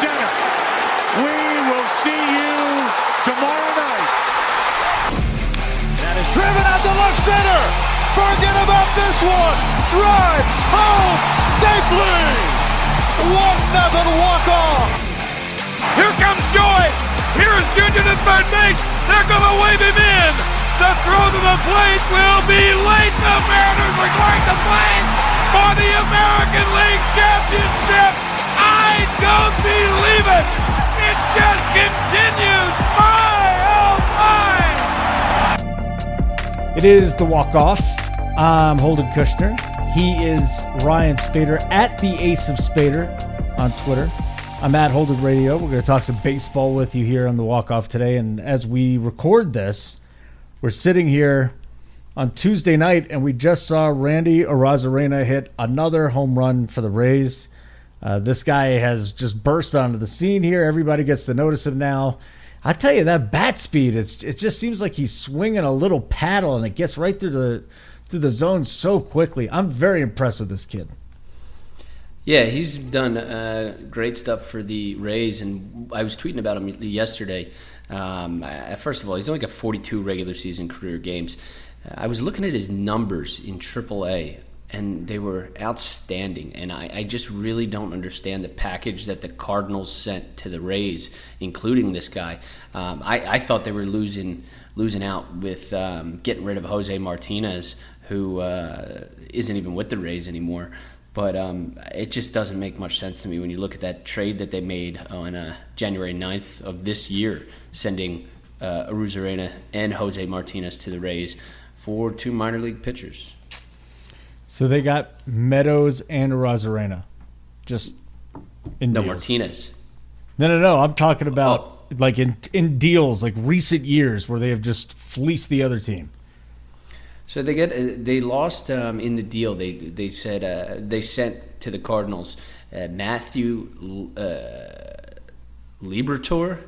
center. We will see you tomorrow night. That is driven out to left center. Forget about this one. Drive home safely. One nothing walk off. Here comes Joey. Here's Junior to third base. They're going to wave him in. The throw to the plate will be late. The Mariners are going to play for the American League Championship. I don't believe it. It just continues. My, oh my. It is the walk off. I'm Holden Kushner. He is Ryan Spaeder at the Ace of Spaeder on Twitter. I'm at Holden Radio. We're going to talk some baseball with you here on the walk off today. And as we record this, we're sitting here on Tuesday night, and we just saw Randy Arozarena hit another home run for the Rays. Uh, this guy has just burst onto the scene here. Everybody gets to notice him now. I tell you that bat speed, it's it just seems like he's swinging a little paddle, and it gets right through the through the zone so quickly. I'm very impressed with this kid. Yeah, he's done uh, great stuff for the Rays, and I was tweeting about him yesterday. Um, first of all, he's only got 42 regular season career games. Uh, I was looking at his numbers in AAA, and they were outstanding. And I, I, just really don't understand the package that the Cardinals sent to the Rays, including this guy. Um, I, I, thought they were losing losing out with um, getting rid of Jose Martinez, who uh, not even with the Rays anymore. But um, it just doesn't make much sense to me when you look at that trade that they made on uh, January 9th of this year, sending uh, and Jose Martinez to the Rays for two minor league pitchers. So they got Meadows and Arozarena, just in no deals. Martinez. No, no, no. I'm talking about Oh. like in in deals, like recent years where they have just fleeced the other team. So they get they lost um, in the deal. They they said uh, they sent to the Cardinals uh, Matthew uh, Liberatore,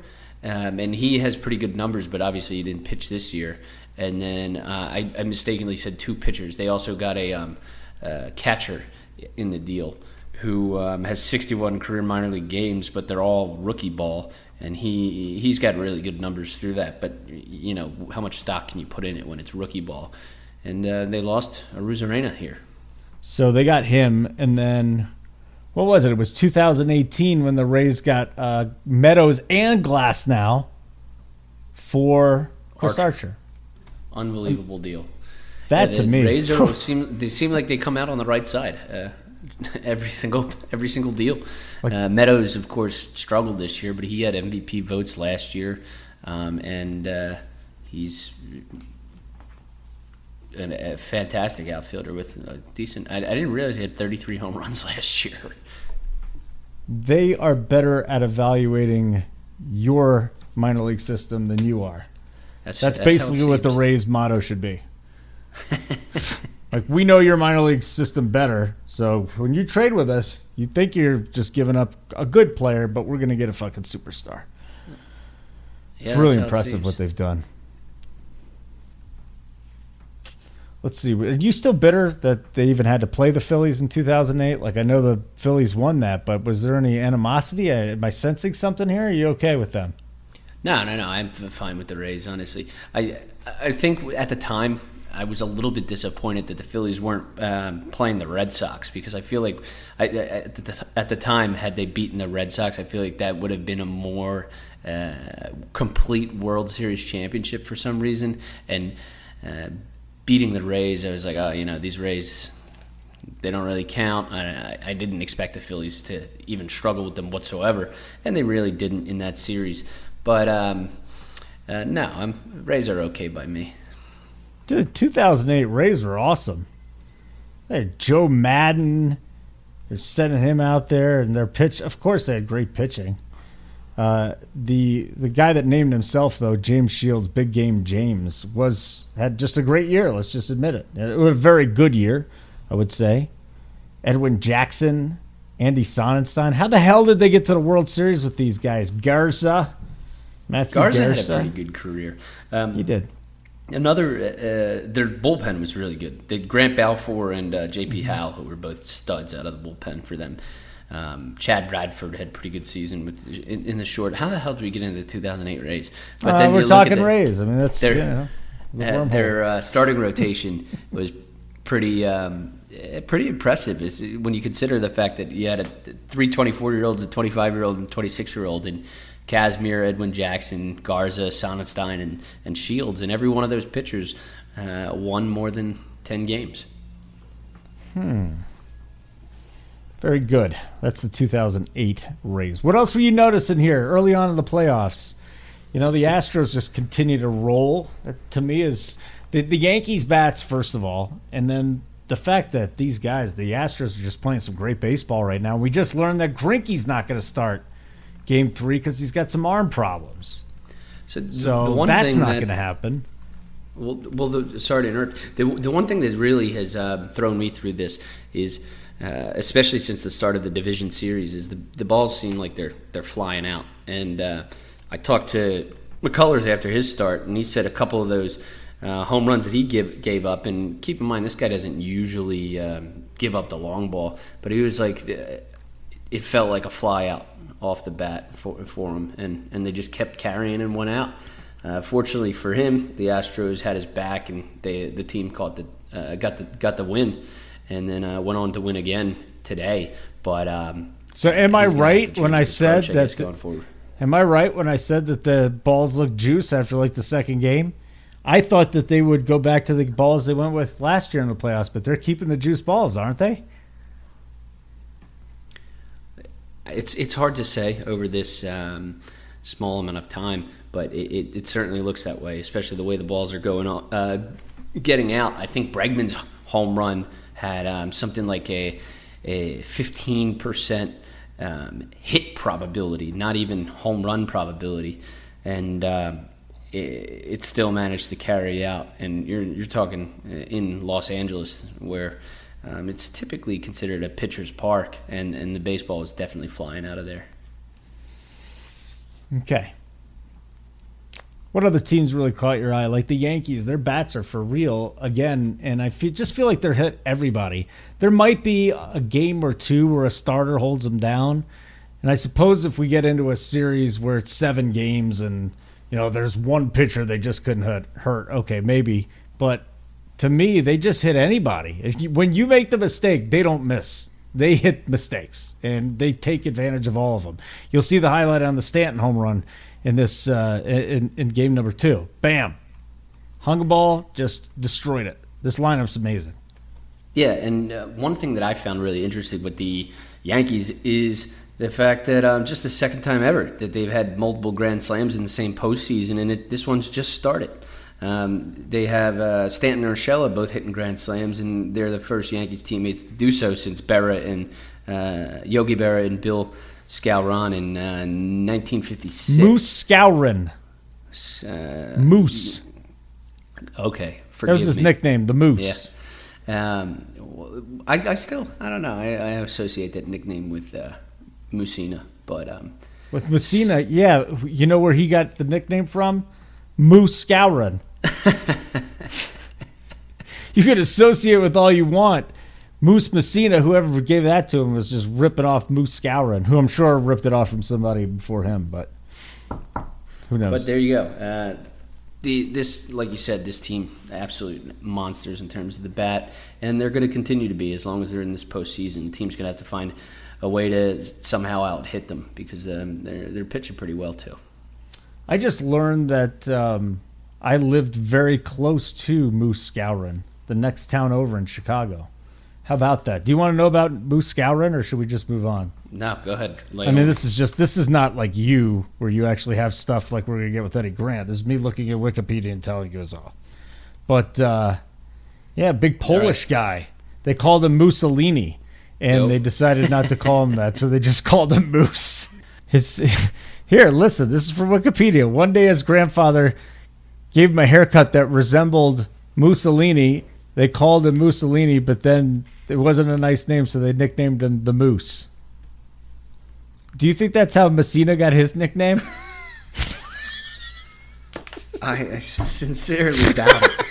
um, and he has pretty good numbers, but obviously he didn't pitch this year. And then uh, I, I mistakenly said two pitchers. They also got a um, uh, catcher in the deal who um, has 61 career minor league games, but they're all rookie ball, and he he's got really good numbers through that. But you know how much stock can you put in it when it's rookie ball? And uh, they lost Arozarena here. So they got him, and then what was it? It was 2018 when the Rays got uh, Meadows and Glasnow for Chris Archer. Archer. Unbelievable deal. That Yeah, to me, are, seem they seem like they come out on the right side. Uh, every single every single deal. Like- uh, Meadows, of course, struggled this year, but he had MVP votes last year, um, and uh, he's an, a fantastic outfielder with a decent. I, I didn't realize he had 33 home runs last year. they are better at evaluating your minor league system than you are. That's That's, basically what the. Rays motto should be. like we know your minor league system better, so when you trade with us, you think you're just giving up a good player, but we're going to get a fucking superstar. Yeah, it's really impressive what they've done. Let's see. Are you still bitter that they even had to play the Phillies in 2008? Like I know the Phillies won that, but was there any animosity? Am I sensing something here? Are you okay with them? No, no, no. I'm fine with the Rays. Honestly, I I think at the time I was a little bit disappointed that the Phillies weren't um, playing the Red Sox because I feel like I, at, the, at the time had they beaten the Red Sox, I feel like that would have been a more uh, complete World Series championship for some reason. And uh, beating the Rays, I was like, oh, you know, these Rays they don't really count. I I didn't expect the Phillies to even struggle with them whatsoever, and they really didn't in that series. But um, uh, no, I'm, Rays are okay by me. Dude, 2008 Rays were awesome. They had Joe Maddon. They're sending him out there, and their pitch. Of course, they had great pitching. Uh, the the guy that named himself though, James Shields, Big Game James, was had just a great year. Let's just admit it. It was a very good year, I would say. Edwin Jackson, Andy Sonnanstine. How the hell did they get to the World Series with these guys? Garza, Matthew Garza had a pretty good career. Um, He did. Another, uh, their bullpen was really good. They Grant Balfour and uh, Mm-hmm. J.P. Howell, who were both studs out of the bullpen for them. Um, Chad Bradford had a pretty good season with in, in, the short. How the hell did we get into the 2008 Rays? But uh, then we're talking the, Rays. I mean, that's their, you know, the uh, their uh, starting rotation was pretty um, pretty impressive. Is when you consider the fact that you had a three 24 year olds, a 25 year old, and 26 year old, and Kazmir, Edwin Jackson, Garza, Sonnanstine, and, and Shields, and every one of those pitchers uh, won more than 10 games. Hmm. Very good. That's the 2008 Rays. What else were you noticing here early on in the playoffs? You know, the Astros just continue to roll. That, to me, is the, the Yankees bats first of all, and then the fact that these guys, the Astros, are just playing some great baseball right now. We just learned that Greinke's not going to start Game Three because he's got some arm problems. So, so that's not that, going to happen. Well, well, the, sorry to interrupt. The, the one thing that really has uh, thrown me through this is, uh, especially since the start of the division series, is the the balls seem like they're they're flying out. And uh, I talked to McCullers after his start, and he said a couple of those uh, home runs that he give, gave up. And keep in mind, this guy doesn't usually um, give up the long ball, but he was like, uh, it felt like a fly out off the bat for, for him, and, and they just kept carrying and went out. Uh, fortunately for him, the Astros had his back, and they the team caught the uh, got the got the win, and then uh, went on to win again today. But um, so, am I right when I said that? The, am I right when I said that the balls look juice after like the second game? I thought that they would go back to the balls they went with last year in the playoffs, but they're keeping the juice balls, aren't they? It's it's hard to say over this um, small amount of time, but it, it, it, certainly looks that way, especially the way the balls are going on, uh, getting out. I think Bregman's home run had um, something like a a fifteen percent um, hit probability, not even home run probability, and. Um, it, it still managed to carry out. And you're you're talking uh, in Los Angeles where um, it's typically considered a pitcher's park, and and the baseball is definitely flying out of there. Okay. What other teams really caught your eye? Like the Yankees, their bats are for real again, and I feel, just feel like they're hit everybody. There might be a game or two where a starter holds them down, and I suppose if we get into a series where it's seven games and you know, there's one pitcher they just couldn't hurt. hurt. Okay, maybe, but to me, they just hit anybody. You, when you make the mistake, they don't miss. They hit mistakes and they take advantage of all of them. You'll see the highlight on the Stanton home run in this uh, in, in game number two. Bam, hung a ball, just destroyed it. This lineup's amazing. Yeah, and uh, one thing that I found really interesting with the Yankees is the fact that um, just the second time ever that they've had multiple grand slams in the same postseason, and it, this one's just started. Um, they have uh, Stanton and Urshela both hitting grand slams, and they're the first Yankees teammates to do so since Berra and uh, Yogi Berra and Bill Skowron in uh, 1956. Moose Skowron. Uh, Moose. Okay, that was his me. nickname, the Moose. Yeah. Um, I, I, still, I don't know. I, I associate that nickname with uh, Mussina. But um, with Mussina, yeah, you know where he got the nickname from? Moose Skowron. you could associate with all you want. Moose Mussina, whoever gave that to him, was just ripping off Moose Skowron, who I'm sure ripped it off from somebody before him, but who knows? But there you go. Uh, the this, like you said, this team absolute monsters in terms of the bat, and they're going to continue to be as long as they're in this postseason. The team's going to have to find a way to somehow out hit them because um, they're they're pitching pretty well too. I just learned that um, I lived very close to Moose Skowron, the next town over in Chicago. How about that? Do you want to know about Moose Skowron, or should we just move on? No, go ahead. I mean, this is just this is not like you, where you actually have stuff like we're gonna get with Eddie Grant. This is me looking at Wikipedia and telling you it's all. But uh, yeah, big Polish right. guy. They called him Mussolini and nope. they decided not to call him that, so they just called him Moose. His here, listen. This is from Wikipedia. One day, his grandfather gave him a haircut that resembled Mussolini. They called him Mussolini, but then it wasn't a nice name, so they nicknamed him the Moose. Do you think that's how Mussina got his nickname? I, I sincerely doubt it.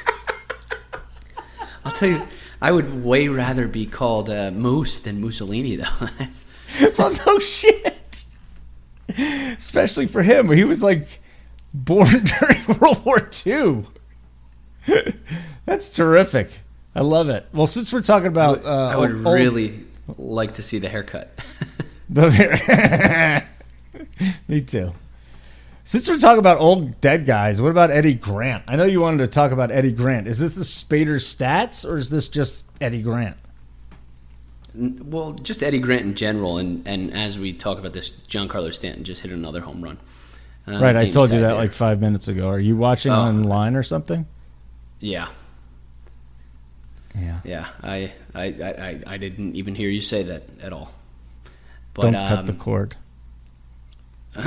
I'll tell you. I would way rather be called uh, Moose than Mussolini, though. well, no shit. Especially for him, he was like born during World War II. That's terrific. I love it. Well, since we're talking about, uh, I would old- really like to see the haircut. The- Me too. Since we're talking about old dead guys, what about Eddie Grant? I know you wanted to talk about Eddie Grant. Is this the Spaeder stats or is this just Eddie Grant? well, just Eddie Grant in general, and, and as we talk about this, Giancarlo Stanton just hit another home run. Uh, right, I told you that there. like five minutes ago. Are you watching Oh. online or something? Yeah, Yeah. yeah. I, I, I, I- didn't even hear you say that at all. But, Don't cut the um, cord.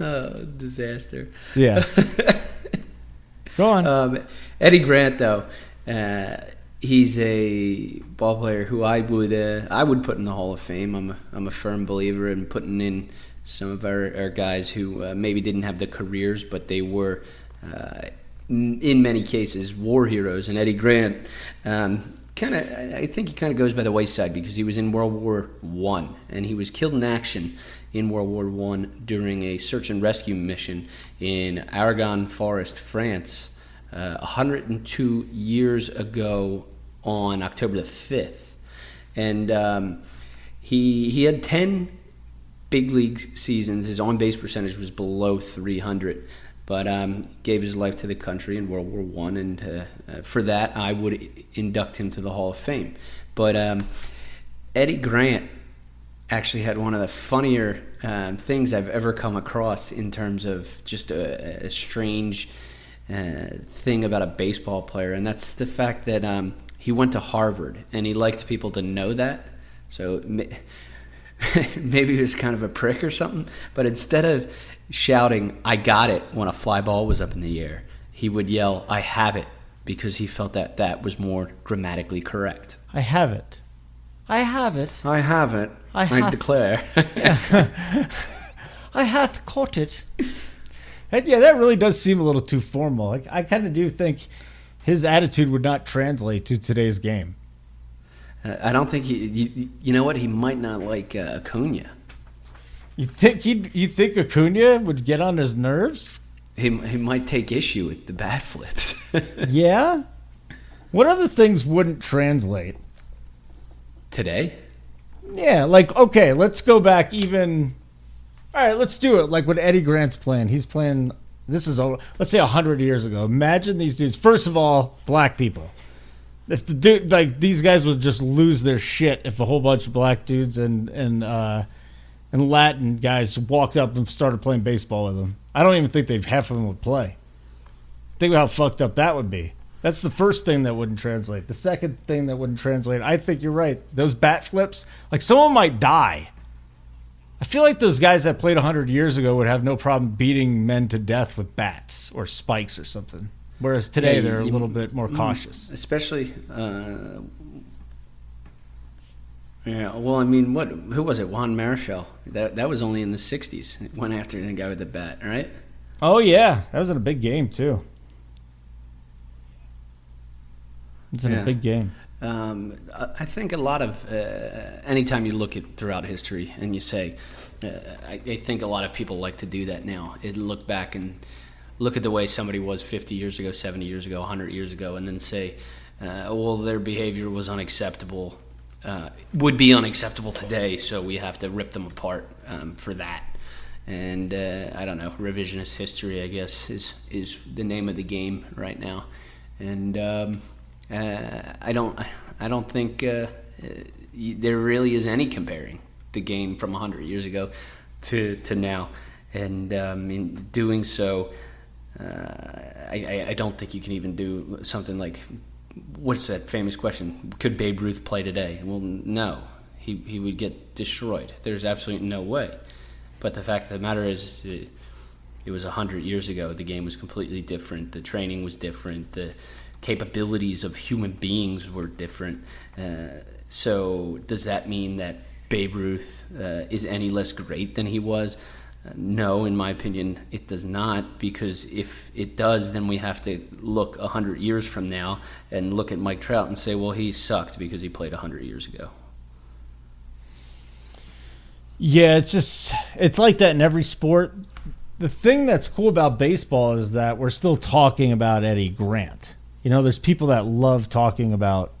Oh, disaster. Yeah. Go on. Um, Eddie Grant, though, uh, he's a ball player who I would uh, I would put in the Hall of Fame. I'm a, I'm a firm believer in putting in some of our, our guys who uh, maybe didn't have the careers, but they were. Uh, in many cases, war heroes, and Eddie Grant, um, kind of, I think he kind of goes by the wayside because he was in World War One, and he was killed in action in World War One during a search and rescue mission in Argonne Forest, France, uh, 102 years ago on October the 5th. And um, he, he had 10 big league seasons. His on base percentage was below 300, but um, gave his life to the country in World War One, and uh, uh, for that, I would induct him to the Hall of Fame. But um, Eddie Grant actually had one of the funnier um, things I've ever come across in terms of just a, a strange uh, thing about a baseball player, and that's the fact that um, he went to Harvard and he liked people to know that. So maybe he was kind of a prick or something, but instead of shouting, I got it when a fly ball was up in the air, he would yell, I have it, because he felt that that was more grammatically correct. I have it. I have it. I have it. I I, have- declare. I hath caught it. And yeah, that really does seem a little too formal. Like, I kind of do think his attitude would not translate to today's game. I don't think he. You, you know what? He might not like uh, Acuna. You think he? You think Acuna would get on his nerves? He he might take issue with the bat flips. Yeah. What other things wouldn't translate? Today, Yeah, like okay, let's go back even. All right, let's do it. Like what Eddie Grant's playing, he's playing. This is a let's say hundred years ago. Imagine these dudes. First of all, black people. If the dude like these guys would just lose their shit if a whole bunch of black dudes and and uh, and Latin guys walked up and started playing baseball with them. I don't even think they half of them would play. Think about how fucked up that would be. That's the first thing that wouldn't translate. The second thing that wouldn't translate, I think you're right. Those bat flips, like someone might die. I feel like those guys that played 100 years ago would have no problem beating men to death with bats or spikes or something. Whereas today Yeah, they're a you- little bit more cautious. especially. Uh, yeah, well, I mean, what? Who was it? Juan Marichal. That that was only in the '60s. Went after the guy with the bat, right? Oh yeah, that was in a big game too. It's in a big game. Um, I think a lot of uh, anytime you look at throughout history and you say, uh, I, I think a lot of people like to do that now. It look back and look at the way somebody was 50 years ago, 70 years ago, 100 years ago, and then say, uh, well, their behavior was unacceptable, uh, would be unacceptable today, so we have to rip them apart um, for that. And uh, I don't know, revisionist history, I guess, is is the name of the game right now. And um, I don't, I don't think uh, uh, there really is any comparing the game from 100 years ago to to now. And um, in doing so, uh, I, I- don't think you can even do something like what's that famous question? Could Babe Ruth play today? Well, no. He he would get destroyed. There's absolutely no way. But the fact of the matter is, uh, it was hundred years ago. The game was completely different. The training was different. The capabilities of human beings were different. Uh, so does that mean that Babe Ruth uh, is any less great than he was? no, in my opinion, it does not. Because if it does, then we have to look hundred years from now and look at Mike Trout and say, well, he sucked because he played hundred years ago. Yeah, it's just it's like that in every sport. The thing that's cool about baseball is that we're still talking about Eddie Grant. You know, there's people that love talking about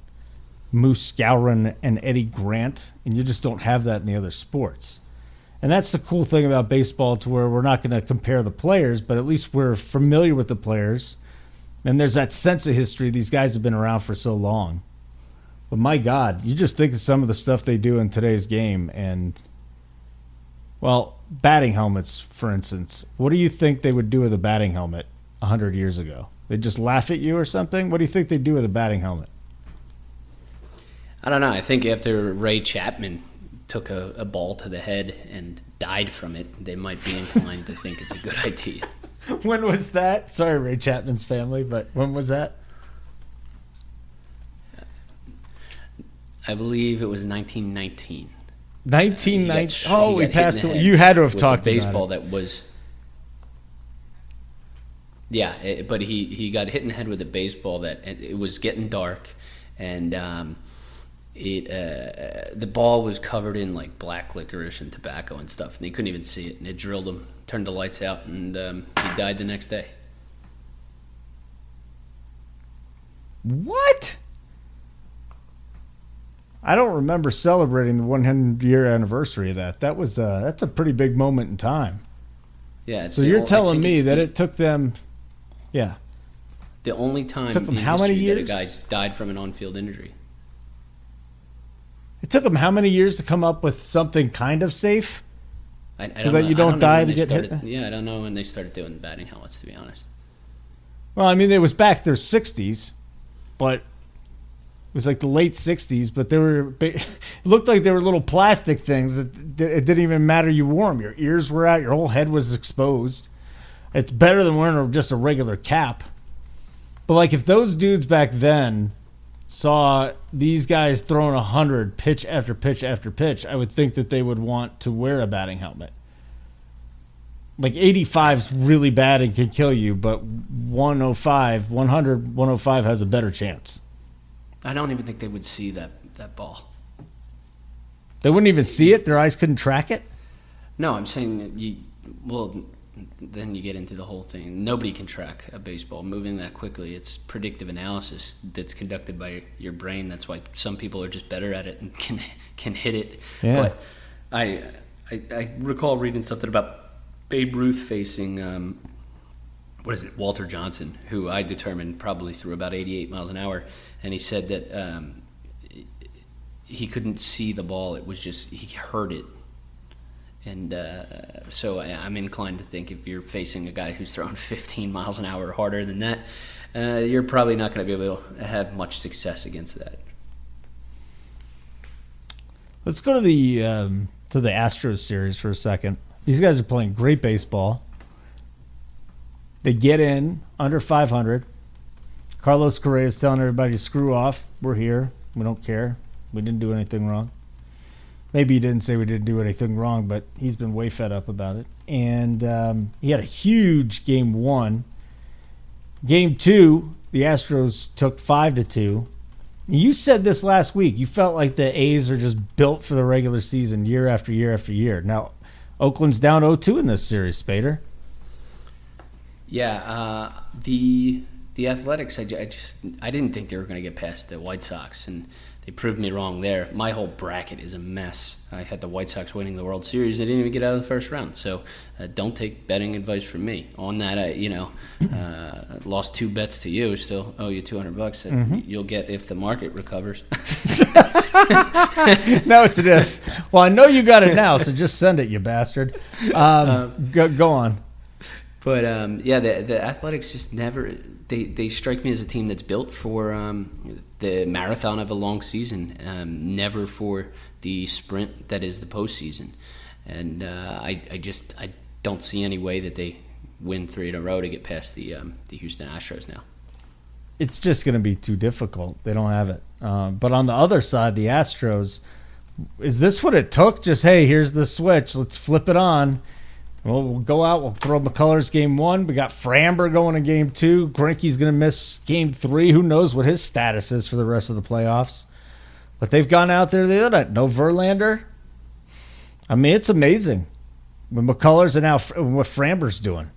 Moose Skowron and Eddie Grant, and you just don't have that in the other sports. And that's the cool thing about baseball to where we're not going to compare the players, but at least we're familiar with the players. And there's that sense of history. These guys have been around for so long. But my God, you just think of some of the stuff they do in today's game. And, well, batting helmets, for instance. What do you think they would do with a batting helmet 100 years ago? They'd just laugh at you or something? What do you think they'd do with a batting helmet? I don't know. I think after Ray Chapman took a, a ball to the head and died from it, they might be inclined to think it's a good idea. when was that? Sorry, Ray Chapman's family, but when was that? I believe it was 1919. 1990. oh, we passed. The, you had to have talked baseball that was. Yeah, it, but he, he got hit in the head with a baseball that it was getting dark, and um, it uh, the ball was covered in like black licorice and tobacco and stuff, and he couldn't even see it. And it drilled him, turned the lights out, and um, he died the next day. What? I don't remember celebrating the 100 year anniversary of that. That was uh, that's a pretty big moment in time. Yeah. So you're telling me that the, it took them, yeah. The only time took them how many years? that a guy died from an on-field injury. It took him how many years to come up with something kind of safe? I, I so that know, you don't, don't die to get started, hit. Yeah, I don't know when they started doing batting helmets. To be honest. Well, I mean, it was back their '60s, but it was like the late '60s. But they were it looked like they were little plastic things that it didn't even matter you wore them. Your ears were out, your whole head was exposed. It's better than wearing just a regular cap. But like if those dudes back then saw these guys throwing a hundred pitch after pitch after pitch, I would think that they would want to wear a batting helmet. Like 85 is really bad and can kill you, but 105, 100, 105 has a better chance. I don't even think they would see that, that ball. They wouldn't even see it? Their eyes couldn't track it? No, I'm saying that you. Well, then you get into the whole thing. Nobody can track a baseball moving that quickly. It's predictive analysis that's conducted by your brain. That's why some people are just better at it and can can hit it. Yeah. But I, I, I recall reading something about Babe Ruth facing um, what is it, Walter Johnson, who I determined probably threw about 88 miles an hour, and he said that um, he couldn't see the ball. It was just he heard it and uh, so I, am inclined to think if you're facing a guy who's throwing 15 miles an hour harder than that, uh, you're probably not going to be able to have much success against that. Let's go to the um, to the Astros series for a second. These guys are playing great baseball. They get in under 500. Carlos Correa is telling everybody screw off. We're here. We don't care. We didn't do anything wrong. Maybe he didn't say we didn't do anything wrong, but he's been way fed up about it. And um, he had a huge game one. Game two, the Astros took five to two. You said this last week. You felt like the A's are just built for the regular season year after year after year. Now, Oakland's down 0-2 in this series, Spaeder. Yeah, uh, the the Athletics. I, I, just I didn't think they were going to get past the White Sox, and they proved me wrong there. My whole bracket is a mess. I had the White Sox winning the World Series. They didn't even get out of the first round. So uh, don't take betting advice from me. On that, I you know uh, lost two bets to you. Still owe you two hundred bucks. That Mm-hmm. You'll get if the market recovers. no, it's an if. Well, I know you got it now, so just send it, you bastard. Um, go, go on. But um, yeah, the the Athletics just never they, they strike me as a team that's built for um, the marathon of a long season, um, never for the sprint that is the postseason. And uh, I I just I don't see any way that they win three in a row to get past the um, the Houston Astros now. It's just going to be too difficult. They don't have it. Um, but on the other side, the Astros, is this what it took? Just hey, here's the switch. Let's flip it on. Well, we'll go out. We'll throw McCullers game one. We got Framber going in game two. Greinke's going to miss game three. Who knows what his status is for the rest of the playoffs? But they've gone out there the other night. No Verlander. I mean, it's amazing what McCullers and now what Framber's doing.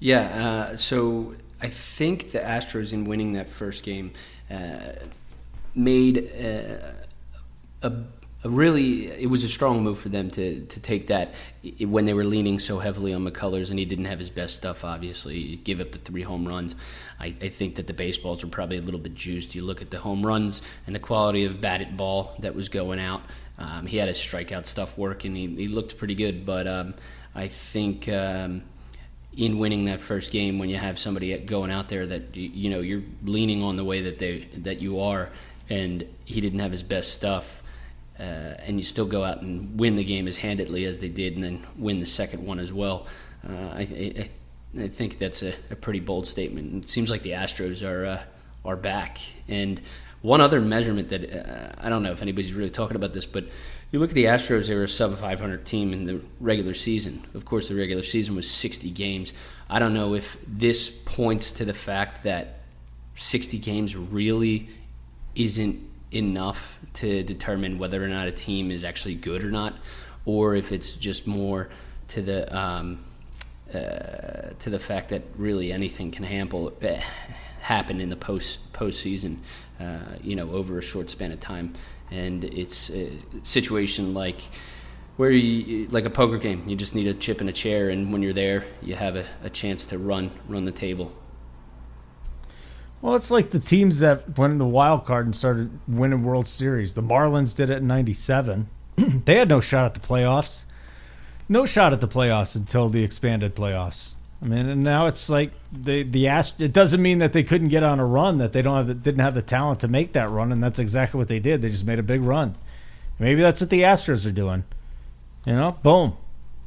Yeah. Uh, so I think the Astros in winning that first game uh, made uh, a really it was a strong move for them to to take that when they were leaning so heavily on McCullers and he didn't have his best stuff. Obviously, he gave up the three home runs. I, I, think that the baseballs were probably a little bit juiced. You look at the home runs and the quality of batted ball that was going out. Um, he had his strikeout stuff working. He, he looked pretty good, but um, I think. Um, in winning that first game, when you have somebody going out there that you know you're leaning on the way that they that you are, and he didn't have his best stuff, uh, and you still go out and win the game as handedly as they did, and then win the second one as well. Uh, I, I, I, think that's a, a, pretty bold statement. It seems like the Astros are uh, are back. And one other measurement that uh, I don't know if anybody's really talking about this, but you look at the Astros; they were a sub 500 team in the regular season. Of course, the regular season was 60 games. I don't know if this points to the fact that 60 games really isn't enough to determine whether or not a team is actually good or not, or if it's just more to the um, uh, to the fact that really anything can hample, eh, happen in the post postseason, uh, you know, over a short span of time, and it's a situation like where you like a poker game, you just need a chip and a chair, and when you're there, you have a, a chance to run run the table. Well, it's like the teams that went in the wild card and started winning World Series. The Marlins did it in '97. they had no shot at the playoffs. No shot at the playoffs until the expanded playoffs. I mean, and now it's like the the Ast- It doesn't mean that they couldn't get on a run that they don't have the, didn't have the talent to make that run, and that's exactly what they did. They just made a big run. Maybe that's what the Astros are doing. You know, boom,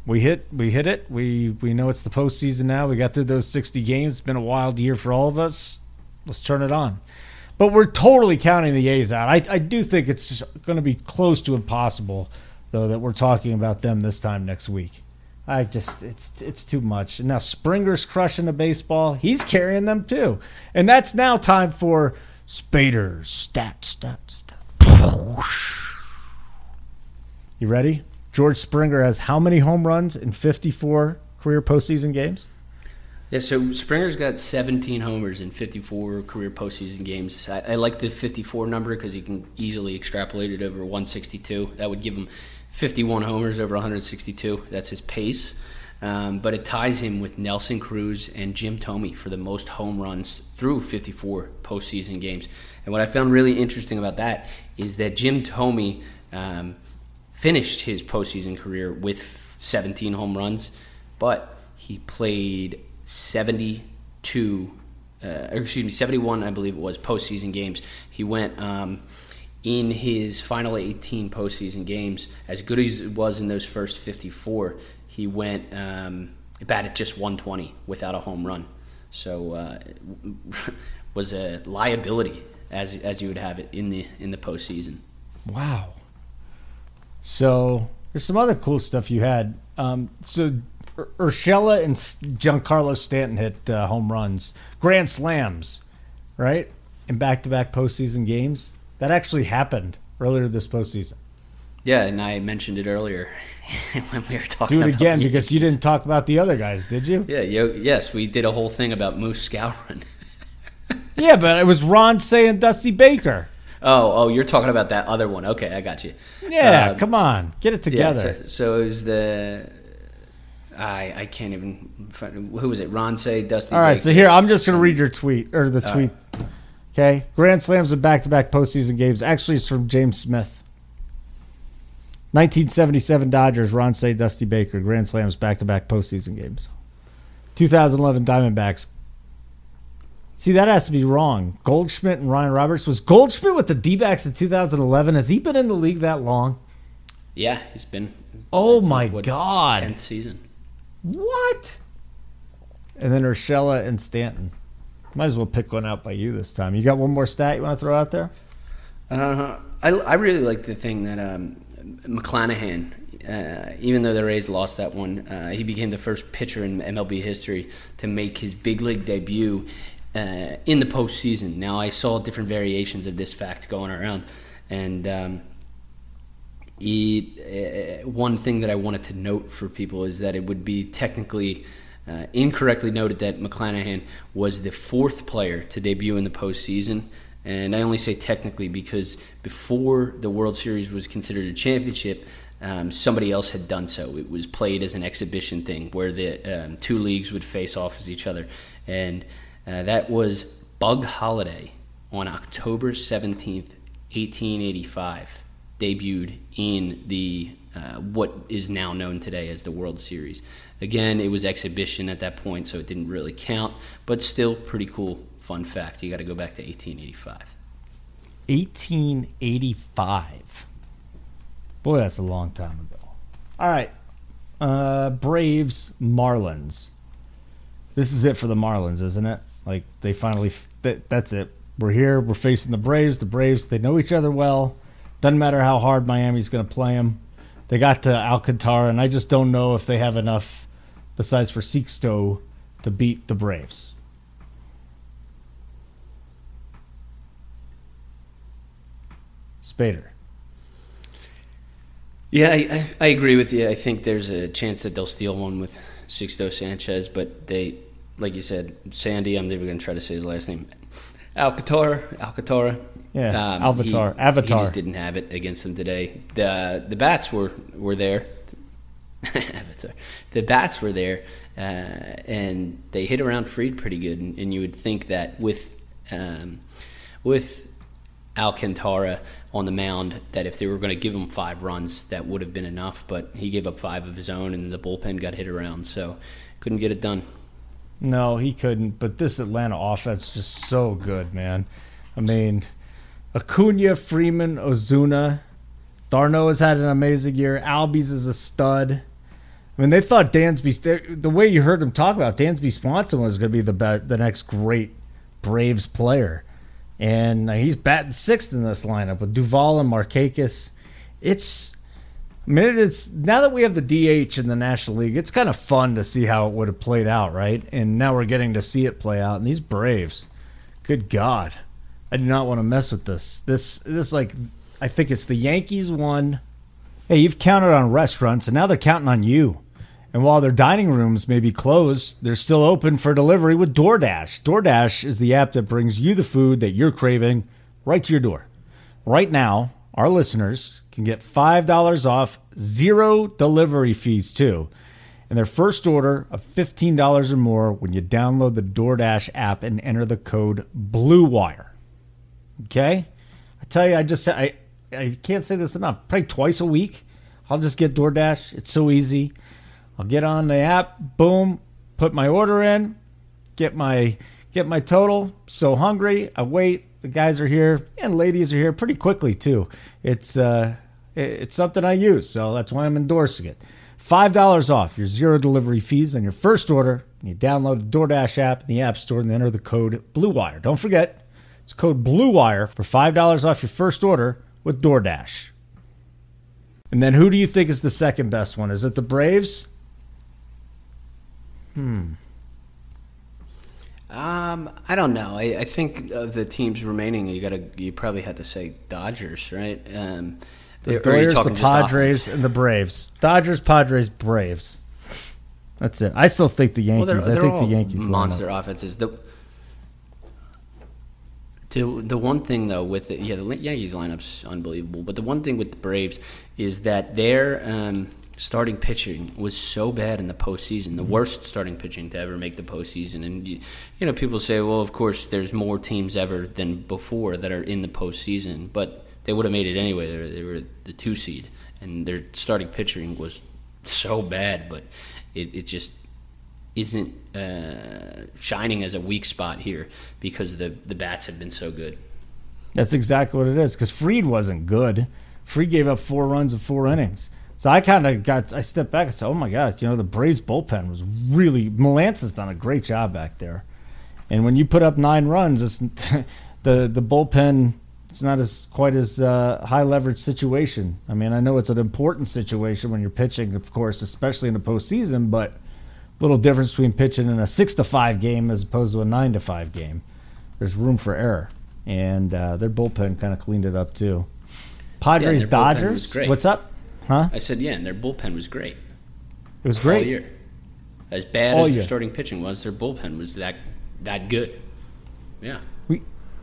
we hit we hit it. We we know it's the postseason now. We got through those sixty games. It's been a wild year for all of us let's turn it on. But we're totally counting the A's out. I, I do think it's going to be close to impossible, though, that we're talking about them this time next week. I just it's it's too much. And now Springer's crushing the baseball. He's carrying them too. And that's now time for Spaeder's stat stat stat. You ready? George Springer has how many home runs in 54 career postseason games? Yeah, so Springer's got 17 homers in 54 career postseason games. I, I like the 54 number because you can easily extrapolate it over 162. That would give him 51 homers over 162. That's his pace. Um, but it ties him with Nelson Cruz and Jim Thome for the most home runs through 54 postseason games. And what I found really interesting about that is that Jim Thome um, finished his postseason career with 17 home runs, but he played 72, uh, excuse me, 71, I believe it was, postseason games. He went um, in his final 18 postseason games, as good as it was in those first 54, he went um, batted just 120 without a home run. So uh, was a liability as as you would have it in the in the postseason. Wow. So there's some other cool stuff you had. Um, so Urshela and Giancarlo Stanton hit uh, home runs, grand slams, right? In back-to-back postseason games. That actually happened earlier this postseason. Yeah, and I mentioned it earlier when we were talking. Do it again because you didn't talk about the other guys, did you? Yeah, yo, yes, we did a whole thing about Moose Skowron. yeah, but it was Ron saying Dusty Baker. Oh, oh, you're talking about that other one. Okay, I got you. Yeah, um, come on, get it together. Yeah, so, so it was the I I can't even. Who was it? Ron Cey Dusty. All right, so here I'm just going to read your tweet or the tweet. Right. Okay, Grand Slams and back-to-back postseason games. Actually, it's from James Smith. 1977 Dodgers. Ron Cey Dusty Baker. Grand Slams back-to-back postseason games. 2011 Diamondbacks. See, that has to be wrong. Goldschmidt and Ryan Roberts. Was Goldschmidt with the D backs in 2011? Has he been in the league that long? Yeah, he's been. Oh, my God. 10th season. What? And then Urshela and Stanton. Might as well pick one out by you this time. You got one more stat you want to throw out there? Uh, I, I really like the thing that um, McClanahan uh, even though the Rays lost that one, uh, he became the first pitcher in MLB history to make his big league debut uh, in the postseason. Now, I saw different variations of this fact going around, and um, uh, one thing that I wanted to note for people is that it would be technically. Uh, incorrectly noted that McClanahan was the fourth player to debut in the postseason. And I only say technically because before the World Series was considered a championship, um, somebody else had done so. It was played as an exhibition thing where the um, two leagues would face off as each other. And uh, that was Bug Holliday on October 17th, 1885, debuted in the uh, what is now known today as the World Series. Again, it was exhibition at that point, so it didn't really count, but still pretty cool fun fact. You got to go back to 1885. 1885. Boy, that's a long time ago. All right. Uh, Braves, Marlins. This is it for the Marlins, isn't it? Like they finally that, that's it. We're here. We're facing the Braves. The Braves, they know each other well. Doesn't matter how hard Miami's going to play them. They got to Alcantara, and I just don't know if they have enough, besides for Sixto, to beat the Braves. Spaeder. Yeah, I, I, agree with you. I think there's a chance that they'll steal one with Sixto Sanchez, but they, like you said, Sandy. I'm never going to try to say his last name. Alcantara, Alcantara. Yeah, um, Avatar. He, Avatar. He just didn't have it against them today. the The bats were were there. Avatar. The bats were there, uh, and they hit around Fried pretty good. And, and you would think that with um, with Alcantara on the mound that if they were going to give him five runs, that would have been enough. But he gave up five of his own, and the bullpen got hit around, so couldn't get it done. No, he couldn't. But this Atlanta offense is just so good, man. I mean, Acuna, Freeman, Ozuna, d'Arnaud has had an amazing year. Albies is a stud. I mean, they thought Dansby. The way you heard them talk about Dansby Swanson was going to be the the next great Braves player and uh, he's batting sixth in this lineup with Duvall and Markakis. It's I mean, it's now that we have the DH in the National League, it's kind of fun to see how it would have played out, right? And now we're getting to see it play out. And these Braves, good God, I do not want to mess with this. This this like I think it's the Yankees one. Hey, you've counted on restaurants, and now they're counting on you. And while their dining rooms may be closed, they're still open for delivery with DoorDash. DoorDash is the app that brings you the food that you're craving right to your door. Right now, our listeners can get $5 off, zero delivery fees too, and their first order of $15 or more when you download the DoorDash app and enter the code BLUEWIRE. Okay? I tell you, I just I I can't say this enough. Probably twice a week, I'll just get DoorDash. It's so easy. I'll get on the app, boom, put my order in, get my get my total. So hungry, I wait. The guys are here and ladies are here pretty quickly too. It's uh, it's something I use, so that's why I'm endorsing it. Five dollars off your zero delivery fees on your first order. You download the DoorDash app in the App Store and enter the code BlueWire. Don't forget, it's code BlueWire for five dollars off your first order with DoorDash. And then who do you think is the second best one? Is it the Braves? Hmm. Um, I don't know. I, I think of the teams remaining, you gotta you probably had to say Dodgers, right? Um, the Dodgers, the Padres, and the Braves. Dodgers, Padres, Braves. That's it. I still think the Yankees. Well, they're, they're I think the Yankees monster offenses. The to the one thing though with the, yeah the Yankees lineup's unbelievable, but the one thing with the Braves is that they're um, starting pitching was so bad in the postseason, the mm-hmm. worst starting pitching to ever make the postseason. And you, you, know, people say, well, of course, there's more teams ever than before that are in the postseason, but they would have made it anyway. They were, they were the two seed, and their starting pitching was so bad, but it, it just isn't uh, shining as a weak spot here because the the bats have been so good. That's exactly what it is. Because Fried wasn't good. Fried gave up four runs in four innings. So I kind of got, I stepped back and said, oh my gosh, you know, the Braves bullpen was really, Melancon has done a great job back there. And when you put up nine runs, it's, the, the bullpen It's not as quite as uh, high leverage situation. I mean, I know it's an important situation when you're pitching, of course, especially in the postseason, but little difference between pitching in a six to five game as opposed to a nine to five game. There's room for error, and uh, their bullpen kind of cleaned it up too. Padres was Dodgers. What's up? Huh? I said, yeah, and their bullpen was great It was great all year. As bad All as year. their starting pitching was, their bullpen was that that good. Yeah.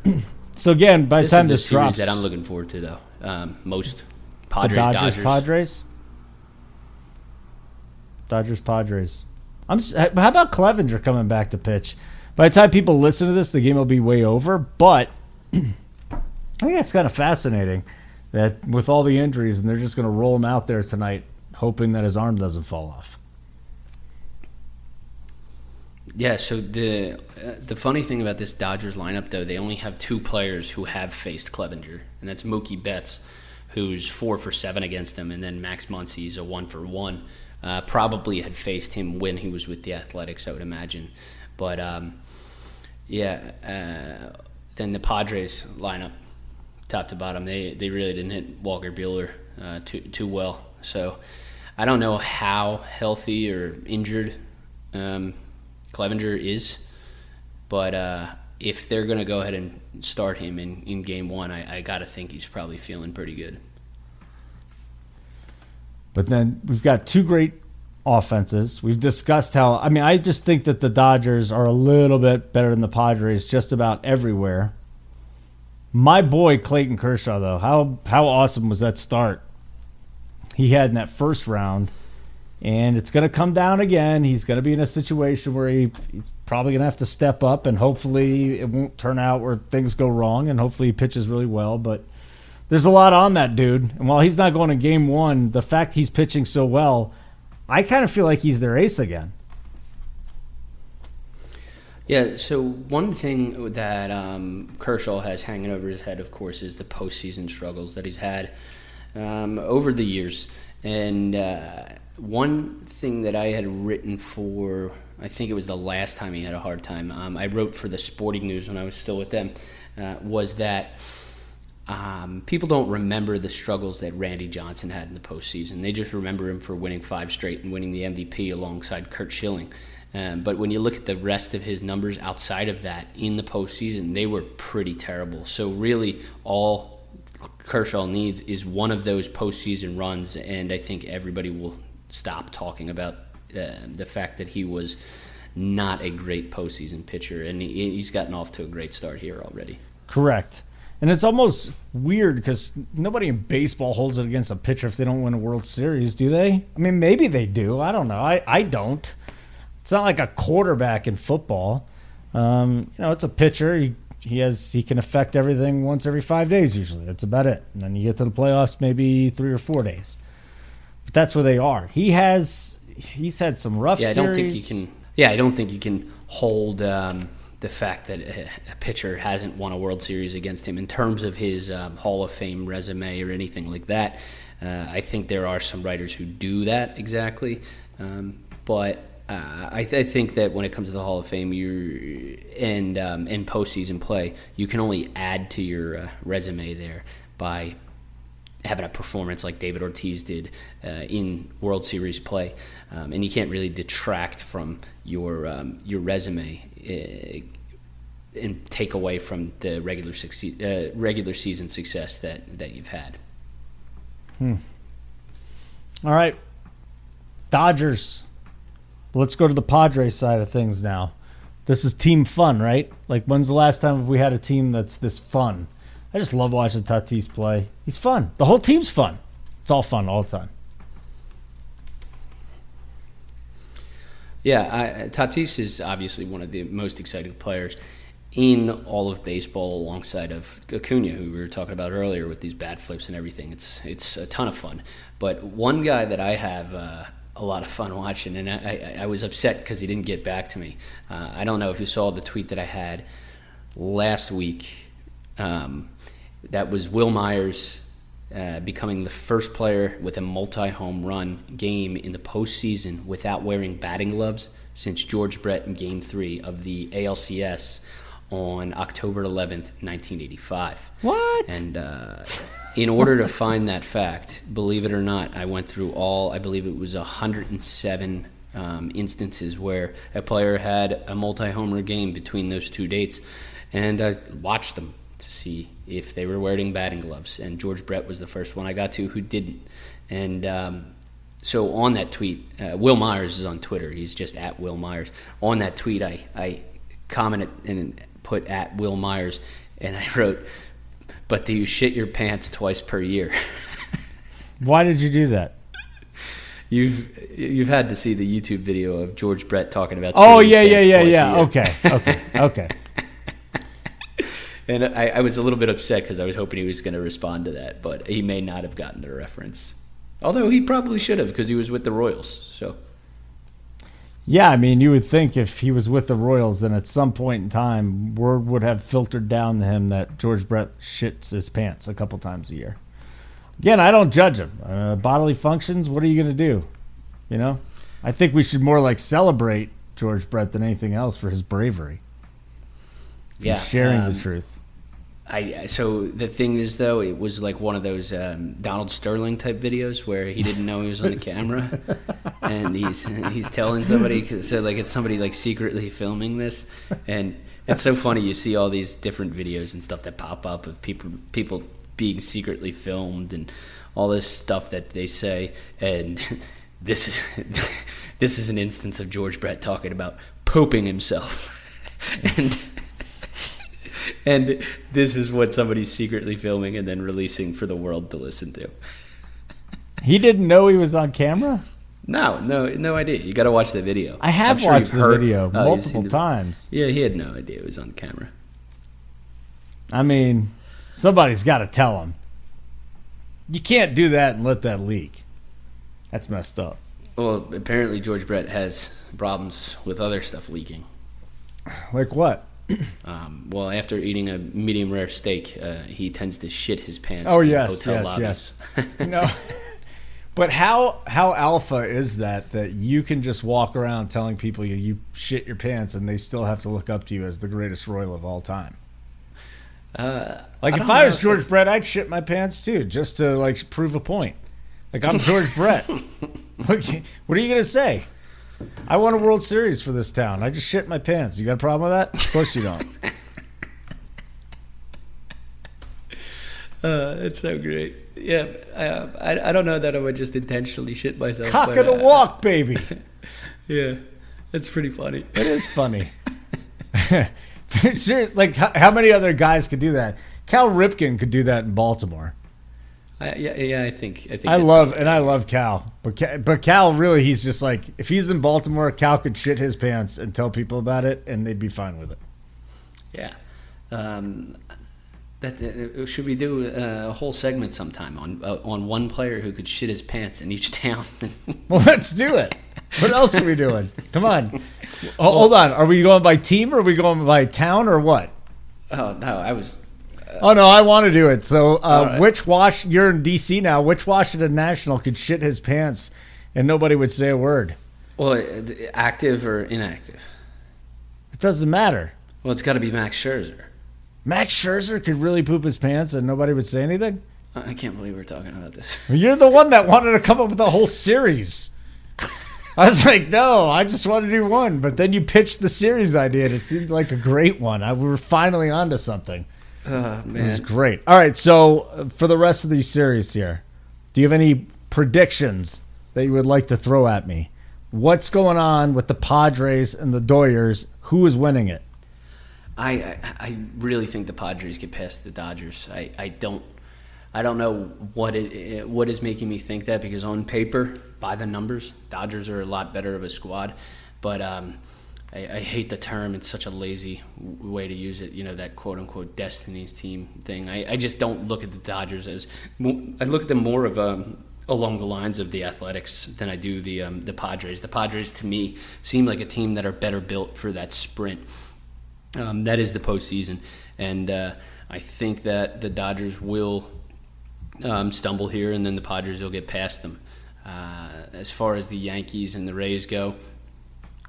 So again, by the This time is the this drops, that I'm looking forward to, though. Um, most the Padres, Dodgers, Dodgers. Padres, Dodgers, Padres. I'm. How about Clevenger coming back to pitch? By the time people listen to this, the game will be way over. But I think that's kind of fascinating that with all the injuries, and they're just going to roll him out there tonight, hoping that his arm doesn't fall off. Yeah. So the uh, the funny thing about this Dodgers lineup, though, they only have two players who have faced Clevenger, and that's Mookie Betts, who's four for seven against him, and then Max Muncy's a one for one. Uh, probably had faced him when he was with the Athletics, I would imagine. But um, yeah, uh, then the Padres lineup, top to bottom, they they really didn't hit Walker Buehler uh, too too well. So I don't know how healthy or injured um, Clevenger is, but uh, if they're going to go ahead and start him in, in game one, I, I got to think he's probably feeling pretty good. But then we've got two great offenses. We've discussed how, I mean, I just think that the Dodgers are a little bit better than the Padres just about everywhere. My boy Clayton Kershaw, though, how how awesome was that start he had in that first round? And it's going to come down again. He's going to be in a situation where he, he's probably going to have to step up, and hopefully it won't turn out where things go wrong, and hopefully he pitches really well. But there's a lot on that dude. And while he's not going to game one, the fact he's pitching so well, I kind of feel like he's their ace again. Yeah, so one thing that um, Kershaw has hanging over his head, of course, is the postseason struggles that he's had um, over the years. And uh, one thing that I had written for, I think it was the last time he had a hard time, um, I wrote for the Sporting News when I was still with them, uh, was that um, people don't remember the struggles that Randy Johnson had in the postseason. They just remember him for winning five straight and winning the MVP alongside Curt Schilling. Um, but when you look at the rest of his numbers outside of that in the postseason, they were pretty terrible. So really, all Kershaw needs is one of those postseason runs, and I think everybody will stop talking about uh, the fact that he was not a great postseason pitcher, and he, he's gotten off to a great start here already. Correct. And it's almost weird because nobody in baseball holds it against a pitcher if they don't win a World Series, do they? I mean, maybe they do. I don't know. I, I don't. It's not like a quarterback in football. Um, you know, it's a pitcher. He, he has he can affect everything once every five days usually. That's about it. And then you get to the playoffs maybe three or four days. But that's where they are. He has he's had some rough. Yeah, I don't think you can. Yeah, I don't think you can hold um, the fact that a, pitcher hasn't won a World Series against him in terms of his um, Hall of Fame resume or anything like that. Uh, I think there are some writers who do that exactly, um, but. Uh, I, th- I think that when it comes to the Hall of Fame, you and um, and postseason play, you can only add to your uh, resume there by having a performance like David Ortiz did uh, in World Series play, um, and you can't really detract from your um, your resume uh, and take away from the regular uh, regular season success that that you've had. Hmm. All right. Dodgers. Let's go to the Padres side of things now. This is team fun, right? Like, when's the last time we had a team that's this fun? I just love watching Tatis play. He's fun. The whole team's fun. It's all fun all the time. Yeah, I, Tatis is obviously one of the most exciting players in all of baseball, alongside of Acuna, who we were talking about earlier with these bad flips and everything. It's it's a ton of fun. But one guy that I have uh, a lot of fun watching, and I, I, I was upset because he didn't get back to me. Uh, I don't know if you saw the tweet that I had last week. Um, that was Wil Myers uh, becoming the first player with a multi home run game in the postseason without wearing batting gloves since George Brett in Game 3 of the ALCS on October 11th, 1985. What? And uh, in order to find that fact, believe it or not, I went through all, I believe it was 107 um, instances where a player had a multi homer game between those two dates. And I watched them to see if they were wearing batting gloves. And George Brett was the first one I got to who didn't. And um, so on that tweet, uh, Wil Myers is on Twitter. He's just at Wil Myers. On that tweet, I, I commented and put at Wil Myers, and I wrote, "But do you shit your pants twice per year?" Why did you do that? You've you've had to see the YouTube video of George Brett talking about. Oh yeah, yeah, yeah, yeah. year. Okay, okay, okay. And I, I was a little bit upset because I was hoping he was going to respond to that, but he may not have gotten the reference. Although he probably should have because he was with the Royals. So Yeah, I mean, you would think if he was with the Royals, then at some point in time, word would have filtered down to him that George Brett shits his pants a couple times a year. Again, I don't judge him. Uh, bodily functions, what are you going to do? You know? I think we should more like celebrate George Brett than anything else for his bravery. and yeah, sharing um, the truth. I so the thing is though, it was like one of those um, Donald Sterling type videos where he didn't know he was on the camera, and he's he's telling somebody so like it's somebody like secretly filming this, and it's so funny. You see all these different videos and stuff that pop up of people people being secretly filmed and all this stuff that they say, and this this is an instance of George Brett talking about pooping himself, and and this is what somebody's secretly filming and then releasing for the world to listen to. He didn't know he was on camera? No, no, no idea. You got to watch the video. I have sure watched the heard- video oh, multiple the- times. Yeah, he had no idea it was on camera. I mean, somebody's got to tell him. You can't do that and let that leak. That's messed up. Well, apparently George Brett has problems with other stuff leaking. Like what? Um, well, after eating a medium rare steak, uh, he tends to shit his pants. Oh, yes, hotel yes, lobbies. no. But how how alpha is that that you can just walk around telling people you, you shit your pants and they still have to look up to you as the greatest royal of all time? Uh, Like I if I was if George Brett, I'd shit my pants too, just to like prove a point. Like I'm George Brett. Look, what are you gonna say? I won a World Series for this town. I just shit my pants. You got a problem with that? Of course you don't. Uh, it's so great. Yeah, I, I, I don't know that I would just intentionally shit myself. Cock but, of the uh, walk, baby. Yeah, it's pretty funny. It is funny. Seriously, like how, how many other guys could do that? Cal Ripken could do that in Baltimore. I, yeah, yeah, I think. I think. I love and I love Cal, but Cal, but Cal really he's just like if he's in Baltimore, Cal could shit his pants and tell people about it, and they'd be fine with it. Yeah. Um, that uh, should we do uh, a whole segment sometime on uh, on one player who could shit his pants in each town? Well, let's do it. What else are we doing? Come on. Oh, hold on. Are we going by team or are we going by town or what? oh no, I was. Oh no, I want to do it. So, uh, right. which Wash? You're in DC now. Which Washington National could shit his pants and nobody would say a word? Well, uh, active or inactive? It doesn't matter. Well, it's got to be Max Scherzer. Max Scherzer could really poop his pants and nobody would say anything. I I can't believe we're talking about this. You're the one that wanted to come up with a whole series. I was like, no, I just want to do one. But then you pitched the series idea, and it seemed like a great one. I, we were finally onto something. Oh It was great. All right, so uh, for the rest of these series here, do you have any predictions that you would like to throw at me? What's going on with the Padres and the Doyers? Who is winning it? I, I I really think the Padres get past the Dodgers. I, I don't I don't know what it what is making me think that because on paper, by the numbers, Dodgers are a lot better of a squad, but um, I, I hate the term. It's such a lazy w- way to use it. You know that quote unquote Destiny's team thing. I, I just don't look at the Dodgers as I look at them more of um, along the lines of the Athletics than I do the um, the Padres. The Padres to me seem like a team that are better built for that sprint. Um, that is the postseason, and uh, I think that the Dodgers will um, stumble here, and then the Padres will get past them. Uh, as far as the Yankees and the Rays go,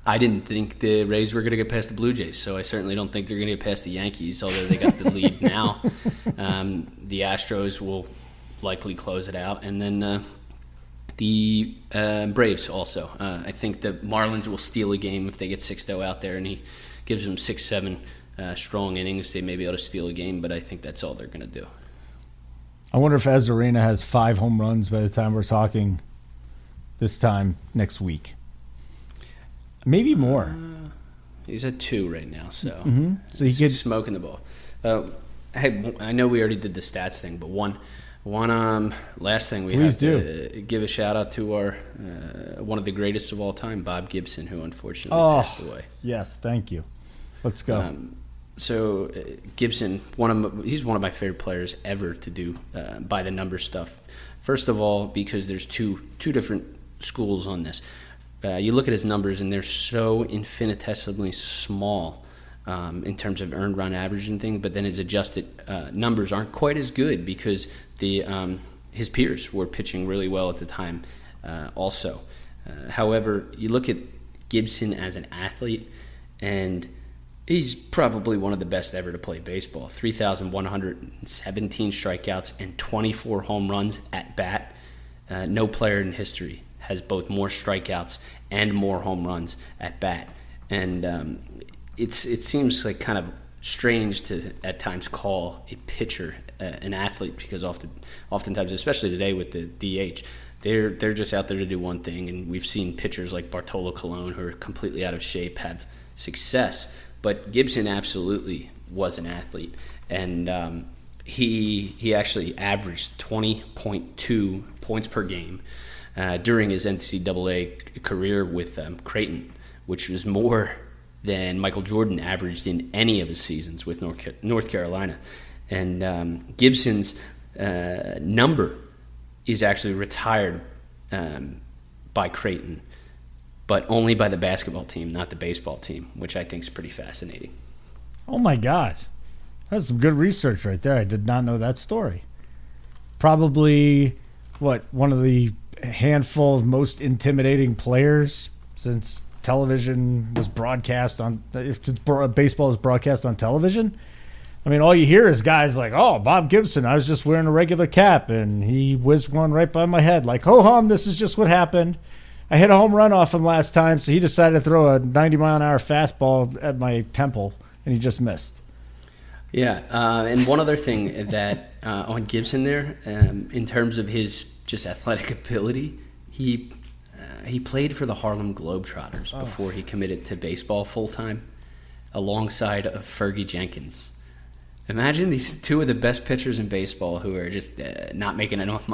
I didn't think the Rays were going to get past the Blue Jays, so I certainly don't think they're going to get past the Yankees, although they got the lead now. Um, the Astros will likely close it out, and then uh, the uh, Braves also. Uh, I think the Marlins will steal a game if they get Sixto out there, and he gives them 6 7 uh, strong innings. They may be able to steal a game, but I think that's all they're going to do. I wonder if Arozarena has five home runs by the time we're talking this time next week. Maybe more. Uh, he's at two right now, so mm-hmm. so he could smoking the ball. Uh, hey, I know we already did the stats thing, but one one um, last thing we Please have to give a shout out to our uh, one of the greatest of all time, Bob Gibson, who unfortunately oh, passed away. Yes, thank you. Let's go. Um, so uh, Gibson, one of my, he's one of my favorite players ever to do uh, by the number stuff. First of all, because there's two two different schools on this. Uh, you look at his numbers, and they're so infinitesimally small um, in terms of earned run average and things. But then his adjusted uh, numbers aren't quite as good because the um, his peers were pitching really well at the time. Uh, also, uh, however, you look at Gibson as an athlete, and he's probably one of the best ever to play baseball. Three thousand one hundred seventeen strikeouts and twenty four home runs at bat. Uh, no player in history has both more strikeouts and more home runs at bat. And um, it's it seems like kind of strange to at times call a pitcher uh, an athlete because often oftentimes, especially today with the DH, they're they're just out there to do one thing. And we've seen pitchers like Bartolo Colon who are completely out of shape have success. But Gibson absolutely was an athlete, and um, he he actually averaged twenty point two points per game uh, during his NCAA career with um, Creighton, which was more than Michael Jordan averaged in any of his seasons with North, North Carolina. And um, Gibson's uh, number is actually retired um, by Creighton, but only by the basketball team, not the baseball team, which I think is pretty fascinating. Oh my God. That's some good research right there. I did not know that story. Probably, what, one of the handful of most intimidating players since television was broadcast on if baseball is broadcast on television. I mean all you hear is guys like oh bob gibson i was just wearing a regular cap and he whizzed one right by my head. Like ho hum this is just what happened. I hit a home run off him last time so he decided to throw a 90 mile an hour fastball at my temple and he just missed. Yeah uh, and one other thing that uh, on gibson there um, in terms of his just athletic ability he he played for the Harlem Globetrotters oh. before he committed to baseball full time, alongside of Fergie Jenkins. Imagine these two of the best pitchers in baseball who are just uh, not making enough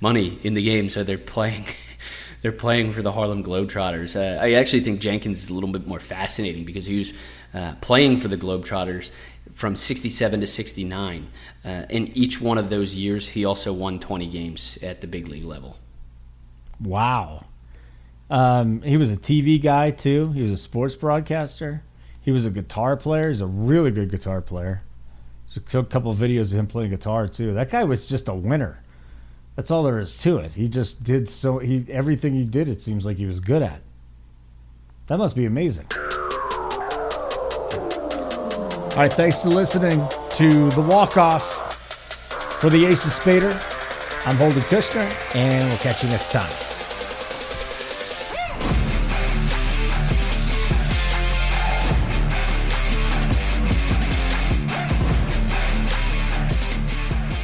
money in the game, so they're playing. they're playing for the Harlem Globetrotters. Uh, I actually think Jenkins is a little bit more fascinating because he was uh, playing for the Globetrotters from 67 to 69. Uh, in each one of those years, he also won 20 games at the big league level. Wow. Um, he was a TV guy too. He was a sports broadcaster. He was a guitar player. He's a really good guitar player. There's a couple of videos of him playing guitar too. That guy was just a winner. That's all there is to it. He just did so. He everything he did, it seems like he was good at. That must be amazing. All right, thanks for listening to the walk off for the Ace of Spaeder. I'm Holden Kushner, and we'll catch you next time.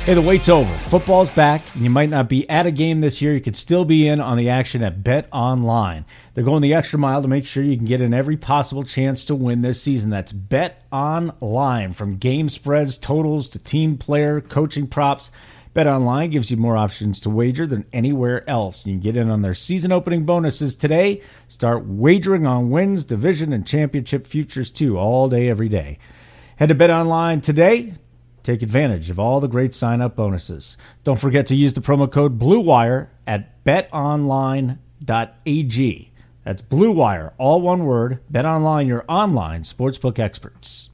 Hey, the wait's over. Football's back, you might not be at a game this year. You could still be in on the action at Bet Online. They're going the extra mile to make sure you can get in every possible chance to win this season. That's Bet Online. From game spreads, totals to team player, coaching props. Bet Online gives you more options to wager than anywhere else. You can get in on their season opening bonuses today. Start wagering on wins, division, and championship futures too, all day, every day. Head to Bet Online today Take advantage of all the great sign up bonuses. Don't forget to use the promo code BLUEWIRE at betonline.ag. That's BLUEWIRE, all one word. BetOnline, your online sportsbook experts.